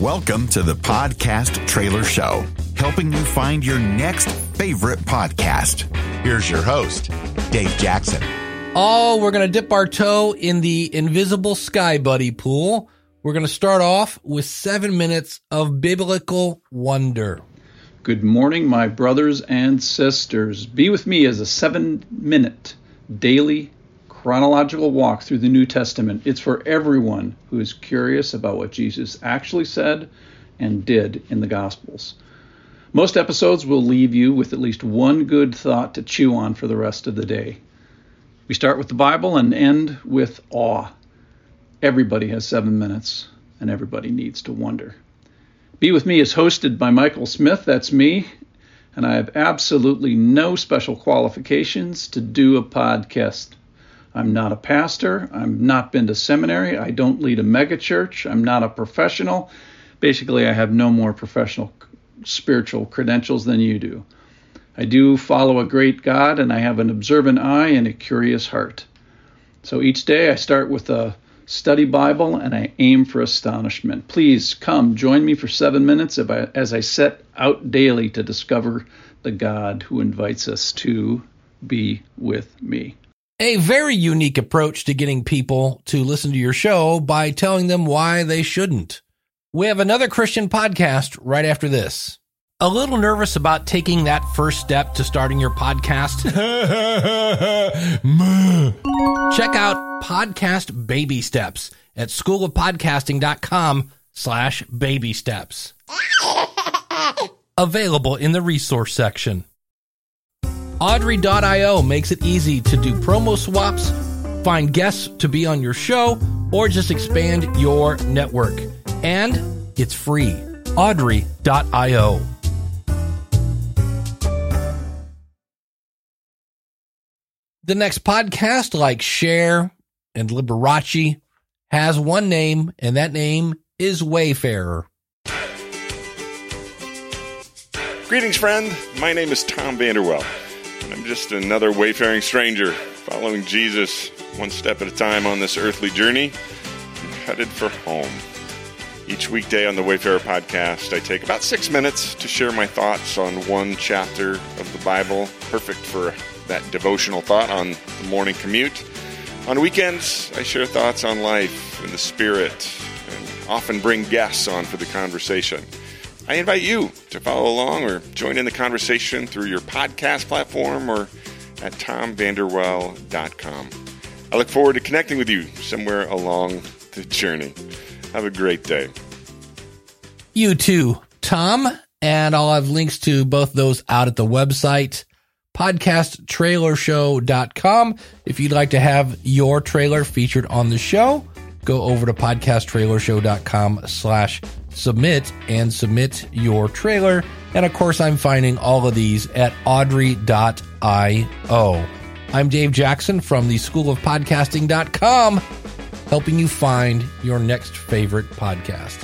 Welcome to the Podcast Trailer Show, helping you find your next favorite podcast. Here's your host, Dave Jackson. Oh, we're going to dip our toe in the invisible sky buddy pool. We're going to start off with seven minutes of biblical wonder. Good morning, my brothers and sisters. Be with me as a seven minute daily chronological walk through the New Testament. It's for everyone who is curious about what Jesus actually said and did in the Gospels. Most episodes will leave you with at least one good thought to chew on for the rest of the day. We start with the Bible and end with awe. Everybody has seven minutes, and everybody needs to wonder. Be With Me is hosted by Michael Smith, that's me, and I have absolutely no special qualifications to do a podcast. I'm not a pastor. I've not been to seminary. I don't lead a megachurch. I'm not a professional. Basically, I have no more professional spiritual credentials than you do. I do follow a great God, and I have an observant eye and a curious heart. So each day I start with a study Bible and I aim for astonishment. Please come join me for seven minutes as I set out daily to discover the God who invites us to be with me a very unique approach to getting people to listen to your show by telling them why they shouldn't. We have another Christian podcast right after this. A little nervous about taking that first step to starting your podcast? Check out Podcast Baby Steps at schoolofpodcasting.com slash baby steps. Available in the resource section. Audrey.io makes it easy to do promo swaps, find guests to be on your show, or just expand your network. And it's free. Audrey.io. The next podcast, like Cher and Liberace, has one name, and that name is Wayfarer. Greetings, friend. My name is Tom Vander Well. I'm just another wayfaring stranger, following Jesus one step at a time on this earthly journey, headed for home. Each weekday on the Wayfarer podcast, I take about six minutes to share my thoughts on one chapter of the Bible, perfect for that devotional thought on the morning commute. On weekends, I share thoughts on life and the Spirit, and often bring guests on for the conversation. I invite you to follow along or join in the conversation through your podcast platform or at tomvanderwell.com. I look forward to connecting with you somewhere along the journey. Have a great day. You too, Tom. And I'll have links to both those out at the website, podcasttrailershow.com. If you'd like to have your trailer featured on the show, go over to podcasttrailershow.com slash submit and submit your trailer. And of course, I'm finding all of these at audrey.io. I'm Dave Jackson from the School of Podcasting.com, helping you find your next favorite podcast.